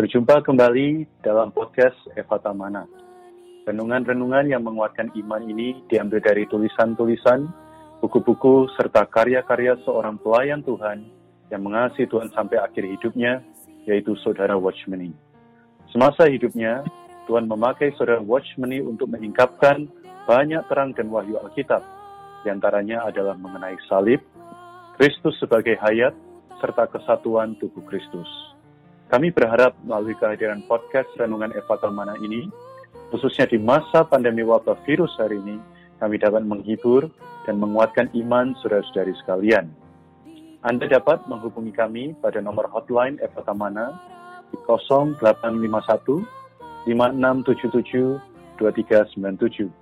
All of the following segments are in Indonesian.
Berjumpa kembali dalam podcast Eva Tamana. Renungan-renungan yang menguatkan iman ini diambil dari tulisan-tulisan, buku-buku, serta karya-karya seorang pelayan Tuhan yang mengasihi Tuhan sampai akhir hidupnya, yaitu Saudara Watchmeni. Semasa hidupnya, Tuhan memakai Saudara Watchmeni untuk menyingkapkan banyak terang dan wahyu Alkitab. Di antaranya adalah mengenai salib, Kristus sebagai hayat, serta kesatuan tubuh Kristus. Kami berharap melalui kehadiran podcast Renungan Eva Mana ini, khususnya di masa pandemi wabah virus hari ini, kami dapat menghibur dan menguatkan iman saudara-saudari sekalian. Anda dapat menghubungi kami pada nomor hotline Eva Tamana di 0851 5677 2397.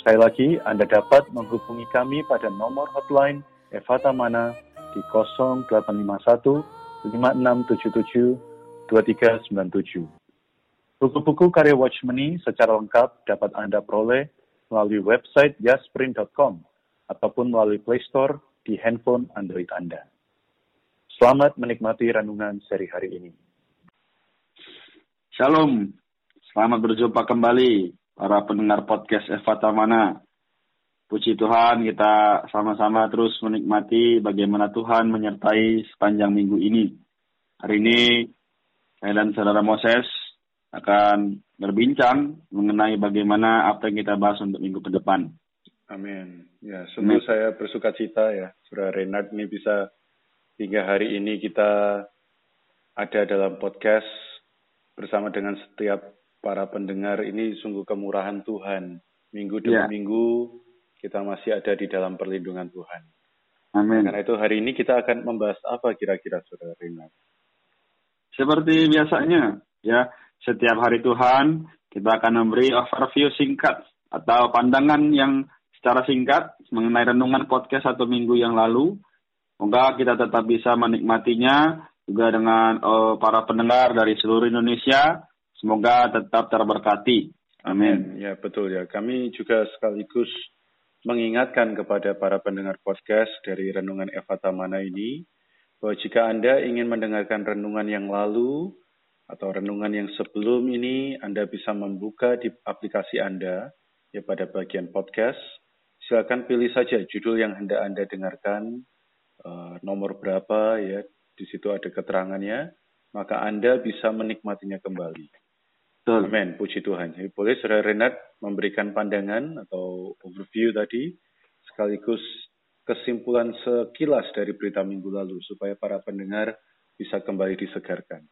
Sekali lagi, Anda dapat menghubungi kami pada nomor hotline Eva Tamana di 0851 5677 2397. Buku-buku karya Watchmeni secara lengkap dapat Anda peroleh melalui website jasprint.com ataupun melalui Play Store di handphone Android Anda. Selamat menikmati renungan seri hari ini. Shalom, selamat berjumpa kembali para pendengar podcast Eva Tamana. Puji Tuhan, kita sama-sama terus menikmati bagaimana Tuhan menyertai sepanjang minggu ini. Hari ini saya dan saudara Moses akan berbincang mengenai bagaimana apa yang kita bahas untuk minggu ke depan. Amin. Ya, sungguh saya bersuka cita ya, saudara Renard ini bisa hingga hari ini kita ada dalam podcast bersama dengan setiap para pendengar ini sungguh kemurahan Tuhan. Minggu demi ya. minggu kita masih ada di dalam perlindungan Tuhan. Amin. Karena itu hari ini kita akan membahas apa kira-kira saudara Renard? Seperti biasanya, ya, setiap hari Tuhan kita akan memberi overview singkat atau pandangan yang secara singkat mengenai renungan podcast satu minggu yang lalu. Semoga kita tetap bisa menikmatinya juga dengan uh, para pendengar dari seluruh Indonesia. Semoga tetap terberkati. Amin. Ya, betul ya. Kami juga sekaligus mengingatkan kepada para pendengar podcast dari Renungan Eva Tamana ini bahwa jika Anda ingin mendengarkan renungan yang lalu atau renungan yang sebelum ini, Anda bisa membuka di aplikasi Anda, ya pada bagian podcast. Silakan pilih saja judul yang hendak Anda dengarkan, uh, nomor berapa, ya di situ ada keterangannya, maka Anda bisa menikmatinya kembali. Amin, puji Tuhan. Jadi boleh Saudara Renat memberikan pandangan atau overview tadi, sekaligus kesimpulan sekilas dari berita minggu lalu supaya para pendengar bisa kembali disegarkan.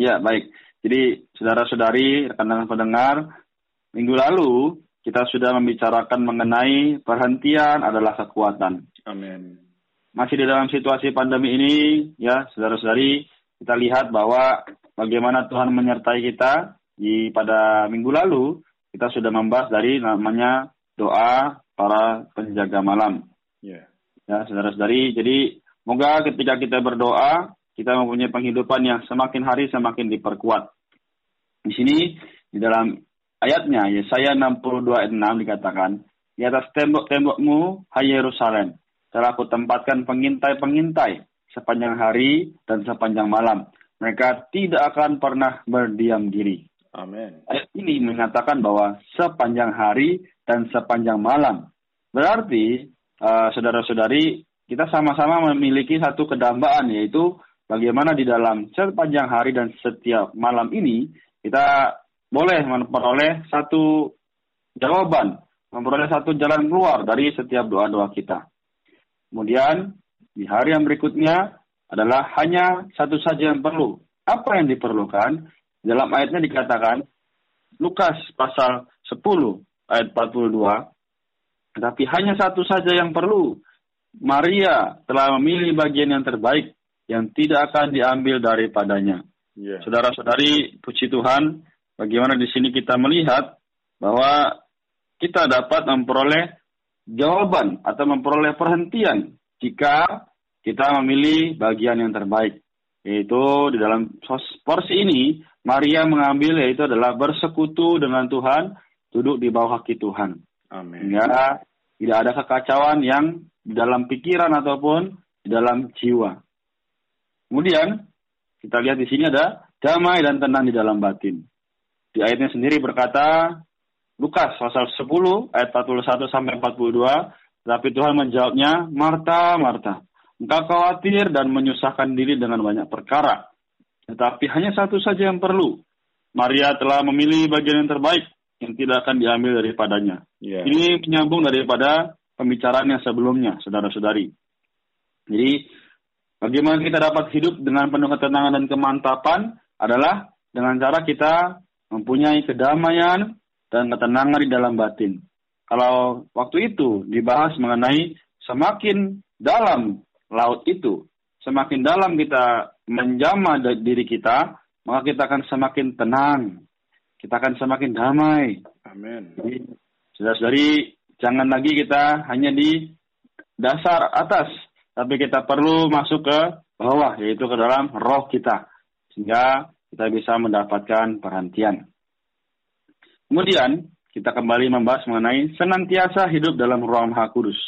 Ya, baik. Jadi, saudara-saudari, rekan-rekan pendengar, minggu lalu kita sudah membicarakan mengenai perhentian adalah kekuatan. Amin. Masih di dalam situasi pandemi ini, ya, saudara-saudari, kita lihat bahwa bagaimana Tuhan menyertai kita di pada minggu lalu, kita sudah membahas dari namanya doa para penjaga malam. Yeah. Ya, saudara-saudari. Jadi, moga ketika kita berdoa, kita mempunyai penghidupan yang semakin hari semakin diperkuat. Di sini, di dalam ayatnya, Yesaya 62 ayat 6 dikatakan, di atas tembok-tembokmu, hai Yerusalem, telah aku tempatkan pengintai-pengintai sepanjang hari dan sepanjang malam. Mereka tidak akan pernah berdiam diri. Amin. Ayat ini mengatakan bahwa sepanjang hari dan sepanjang malam. Berarti, uh, saudara-saudari, kita sama-sama memiliki satu kedambaan, yaitu bagaimana di dalam sepanjang hari dan setiap malam ini, kita boleh memperoleh satu jawaban, memperoleh satu jalan keluar dari setiap doa-doa kita. Kemudian, di hari yang berikutnya adalah hanya satu saja yang perlu. Apa yang diperlukan? Dalam ayatnya dikatakan, Lukas pasal 10 ayat 42. Tetapi hanya satu saja yang perlu. Maria telah memilih bagian yang terbaik yang tidak akan diambil daripadanya. Yeah. Saudara-saudari, puji Tuhan, bagaimana di sini kita melihat bahwa kita dapat memperoleh jawaban atau memperoleh perhentian jika kita memilih bagian yang terbaik. Yaitu di dalam porsi ini, Maria mengambil yaitu adalah bersekutu dengan Tuhan duduk di bawah kaki Tuhan. Amin. Sehingga tidak ada kekacauan yang di dalam pikiran ataupun di dalam jiwa. Kemudian kita lihat di sini ada damai dan tenang di dalam batin. Di ayatnya sendiri berkata, Lukas pasal 10 ayat 41 sampai 42, tapi Tuhan menjawabnya, Marta, Marta, engkau khawatir dan menyusahkan diri dengan banyak perkara. Tetapi hanya satu saja yang perlu. Maria telah memilih bagian yang terbaik yang tidak akan diambil daripadanya. Yeah. Ini menyambung daripada pembicaraan yang sebelumnya, saudara-saudari. Jadi, bagaimana kita dapat hidup dengan penuh ketenangan dan kemantapan adalah dengan cara kita mempunyai kedamaian dan ketenangan di dalam batin. Kalau waktu itu dibahas mengenai semakin dalam laut itu, semakin dalam kita menjama diri kita, maka kita akan semakin tenang, kita akan semakin damai. Amin. Jadi, saudara-saudari, jangan lagi kita hanya di dasar atas, tapi kita perlu masuk ke bawah, yaitu ke dalam roh kita, sehingga kita bisa mendapatkan perhentian. Kemudian kita kembali membahas mengenai senantiasa hidup dalam ruang maha kudus.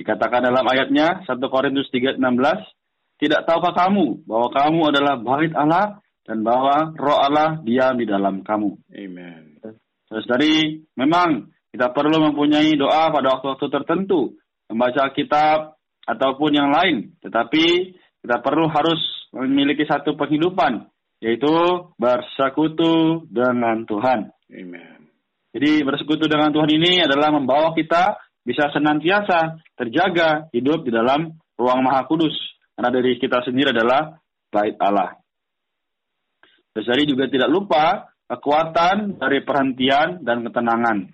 Dikatakan dalam ayatnya 1 Korintus 3:16, tidak tahukah kamu bahwa kamu adalah bait Allah dan bahwa roh Allah diam di dalam kamu. Amen. Terus dari memang kita perlu mempunyai doa pada waktu-waktu tertentu, membaca kitab ataupun yang lain. Tetapi kita perlu harus memiliki satu penghidupan, yaitu bersekutu dengan Tuhan. Amen. Jadi bersekutu dengan Tuhan ini adalah membawa kita bisa senantiasa terjaga hidup di dalam ruang maha kudus. Karena dari kita sendiri adalah bait Allah. Jadi juga tidak lupa kekuatan dari perhentian dan ketenangan.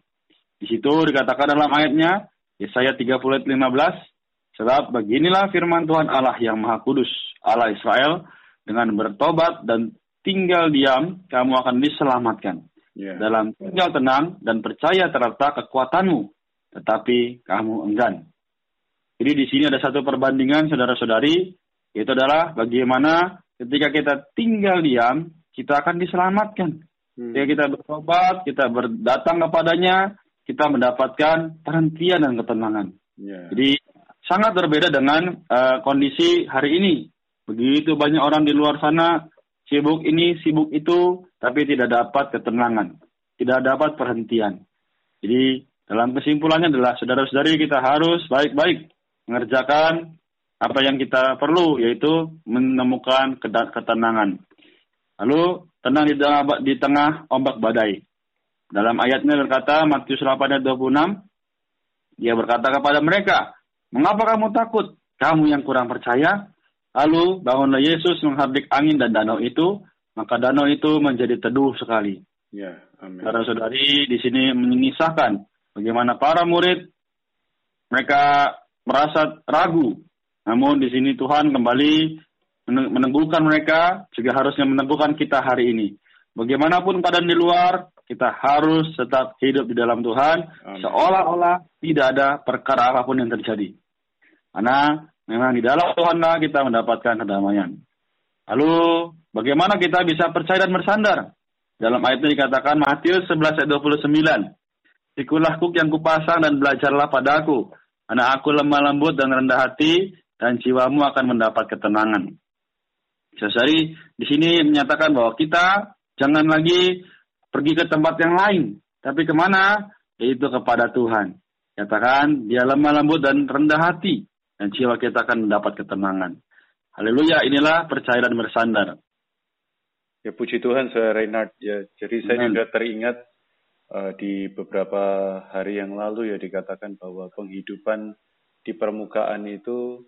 Di situ dikatakan dalam ayatnya, Yesaya 30 ayat 15, sebab beginilah firman Tuhan Allah yang maha kudus, Allah Israel, dengan bertobat dan tinggal diam, kamu akan diselamatkan yeah. dalam tinggal tenang dan percaya terletak kekuatanmu, tetapi kamu enggan. Jadi di sini ada satu perbandingan saudara-saudari, yaitu adalah bagaimana ketika kita tinggal diam, kita akan diselamatkan. Hmm. Ya kita bertobat, kita berdatang kepadanya, kita mendapatkan perhentian dan ketenangan. Yeah. Jadi sangat berbeda dengan uh, kondisi hari ini. Begitu banyak orang di luar sana sibuk ini, sibuk itu, tapi tidak dapat ketenangan, tidak dapat perhentian. Jadi dalam kesimpulannya adalah saudara-saudari kita harus baik-baik mengerjakan apa yang kita perlu yaitu menemukan ketenangan. Lalu tenang di tengah, di tengah ombak badai. Dalam ayatnya berkata Matius 8 ayat 26 dia berkata kepada mereka, "Mengapa kamu takut? Kamu yang kurang percaya?" Lalu bangunlah Yesus menghardik angin dan danau itu, maka danau itu menjadi teduh sekali. Ya, amin. Saudara-saudari di sini mengisahkan bagaimana para murid mereka merasa ragu. Namun di sini Tuhan kembali meneguhkan mereka, juga harusnya meneguhkan kita hari ini. Bagaimanapun keadaan di luar, kita harus tetap hidup di dalam Tuhan, seolah-olah tidak ada perkara apa pun yang terjadi. Karena memang di dalam Tuhanlah kita mendapatkan kedamaian. Lalu Bagaimana kita bisa percaya dan bersandar? Dalam ayat ini dikatakan Matius 11 ayat 29. Ikulah kuk yang kupasang dan belajarlah padaku. Karena aku lemah lembut dan rendah hati dan jiwamu akan mendapat ketenangan. Jadi di sini menyatakan bahwa kita jangan lagi pergi ke tempat yang lain. Tapi ke mana? Yaitu kepada Tuhan. Katakan dia lemah lembut dan rendah hati. Dan jiwa kita akan mendapat ketenangan. Haleluya, inilah percaya dan bersandar. Ya puji Tuhan, saya Reinhard. Ya, jadi saya juga teringat di beberapa hari yang lalu ya dikatakan bahwa penghidupan di permukaan itu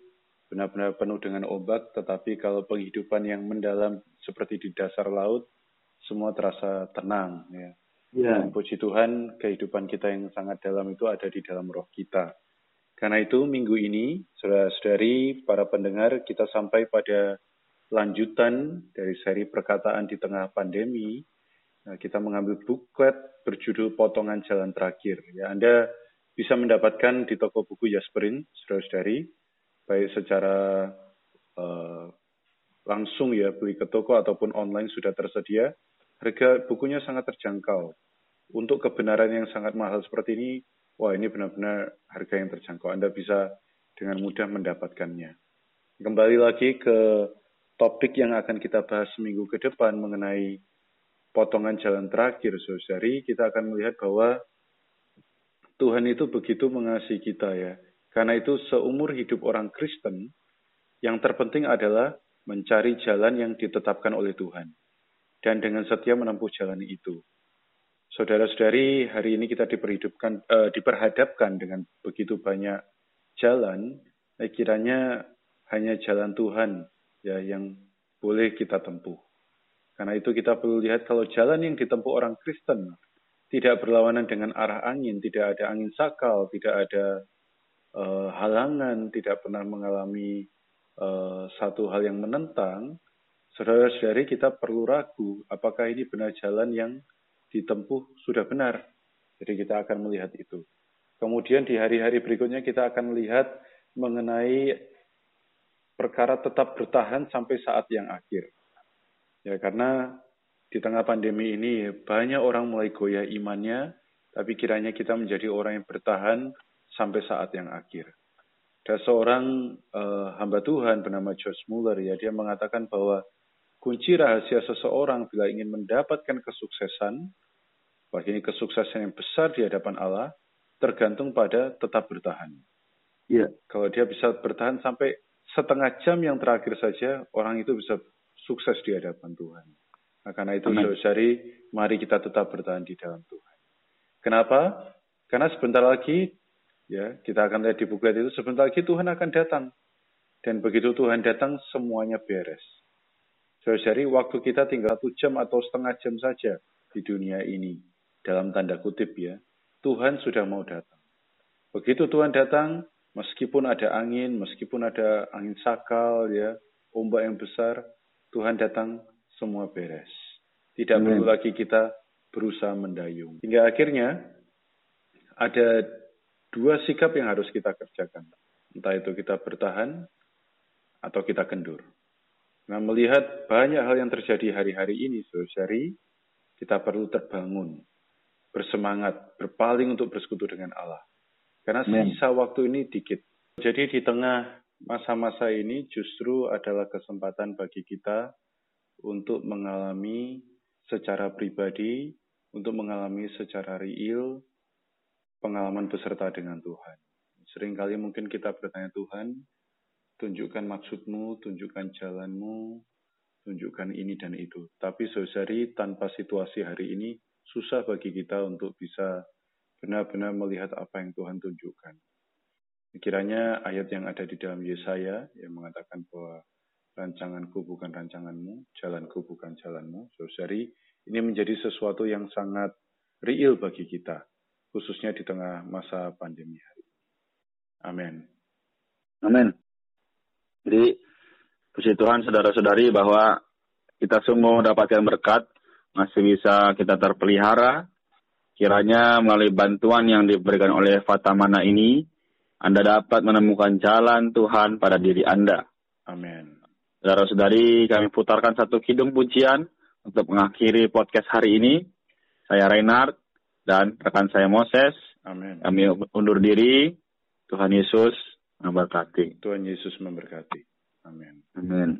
benar-benar penuh dengan ombak, tetapi kalau penghidupan yang mendalam seperti di dasar laut, semua terasa tenang. Ya. Ya. Dan puji Tuhan, kehidupan kita yang sangat dalam itu ada di dalam roh kita. Karena itu minggu ini, saudara-saudari, para pendengar, kita sampai pada lanjutan dari seri perkataan di tengah pandemi, kita mengambil buklet berjudul Potongan Jalan Terakhir. Ya, Anda bisa mendapatkan di toko buku Jasperin, saudara-saudari, baik secara uh, langsung ya beli ke toko ataupun online sudah tersedia. Harga bukunya sangat terjangkau. Untuk kebenaran yang sangat mahal seperti ini, wah ini benar-benar harga yang terjangkau. Anda bisa dengan mudah mendapatkannya. Kembali lagi ke topik yang akan kita bahas minggu ke depan mengenai potongan jalan terakhir, saudari, kita akan melihat bahwa Tuhan itu begitu mengasihi kita ya. Karena itu seumur hidup orang Kristen, yang terpenting adalah mencari jalan yang ditetapkan oleh Tuhan. Dan dengan setia menempuh jalan itu. Saudara-saudari, hari ini kita diperhidupkan, uh, diperhadapkan dengan begitu banyak jalan, eh, kiranya hanya jalan Tuhan ya yang boleh kita tempuh. Karena itu kita perlu lihat kalau jalan yang ditempuh orang Kristen tidak berlawanan dengan arah angin, tidak ada angin sakal, tidak ada uh, halangan, tidak pernah mengalami uh, satu hal yang menentang, saudara-saudari kita perlu ragu apakah ini benar jalan yang ditempuh sudah benar. Jadi kita akan melihat itu. Kemudian di hari-hari berikutnya kita akan melihat mengenai perkara tetap bertahan sampai saat yang akhir. Ya karena di tengah pandemi ini banyak orang mulai goyah imannya, tapi kiranya kita menjadi orang yang bertahan sampai saat yang akhir. Ada seorang uh, hamba Tuhan bernama George Muller ya, dia mengatakan bahwa kunci rahasia seseorang bila ingin mendapatkan kesuksesan, bahwa ini kesuksesan yang besar di hadapan Allah, tergantung pada tetap bertahan. Yeah. Kalau dia bisa bertahan sampai setengah jam yang terakhir saja, orang itu bisa sukses di hadapan Tuhan. Nah, karena itu, saudari, mari kita tetap bertahan di dalam Tuhan. Kenapa? Karena sebentar lagi Ya, kita akan lihat di buklet itu sebentar lagi Tuhan akan datang. Dan begitu Tuhan datang, semuanya beres. Saudari, waktu kita tinggal satu jam atau setengah jam saja di dunia ini, dalam tanda kutip ya, Tuhan sudah mau datang. Begitu Tuhan datang, meskipun ada angin, meskipun ada angin sakal, ya, ombak yang besar, Tuhan datang, semua beres. Tidak perlu lagi kita berusaha mendayung. Hingga akhirnya ada dua sikap yang harus kita kerjakan. Entah itu kita bertahan atau kita kendur. Nah, melihat banyak hal yang terjadi hari-hari ini, saudari, kita perlu terbangun, bersemangat, berpaling untuk bersekutu dengan Allah. Karena sisa waktu ini dikit. Jadi di tengah masa-masa ini justru adalah kesempatan bagi kita untuk mengalami secara pribadi, untuk mengalami secara real pengalaman beserta dengan Tuhan. Seringkali mungkin kita bertanya Tuhan, tunjukkan maksudmu, tunjukkan jalanmu, tunjukkan ini dan itu. Tapi saudari, tanpa situasi hari ini, susah bagi kita untuk bisa benar-benar melihat apa yang Tuhan tunjukkan. Kiranya ayat yang ada di dalam Yesaya yang mengatakan bahwa rancanganku bukan rancanganmu, jalanku bukan jalanmu. Saudari, ini menjadi sesuatu yang sangat real bagi kita khususnya di tengah masa pandemi hari ini. Amin. Amin. Jadi, puji Tuhan saudara-saudari bahwa kita semua mendapatkan berkat, masih bisa kita terpelihara. Kiranya melalui bantuan yang diberikan oleh Fatamana ini, Anda dapat menemukan jalan Tuhan pada diri Anda. Amin. Saudara-saudari, kami putarkan satu kidung pujian untuk mengakhiri podcast hari ini. Saya Reinhard, dan rekan saya Moses. Amin. Kami undur diri. Tuhan Yesus memberkati. Tuhan Yesus memberkati. Amin. Amin.